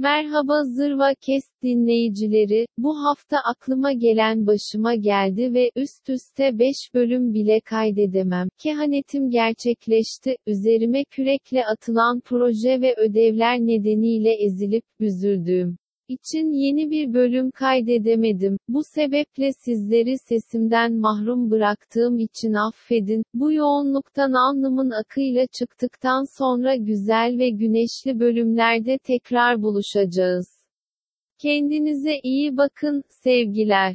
Merhaba Zırva Kest dinleyicileri, bu hafta aklıma gelen başıma geldi ve üst üste 5 bölüm bile kaydedemem. Kehanetim gerçekleşti, üzerime kürekle atılan proje ve ödevler nedeniyle ezilip, üzüldüğüm için yeni bir bölüm kaydedemedim. Bu sebeple sizleri sesimden mahrum bıraktığım için affedin. Bu yoğunluktan alnımın akıyla çıktıktan sonra güzel ve güneşli bölümlerde tekrar buluşacağız. Kendinize iyi bakın, sevgiler.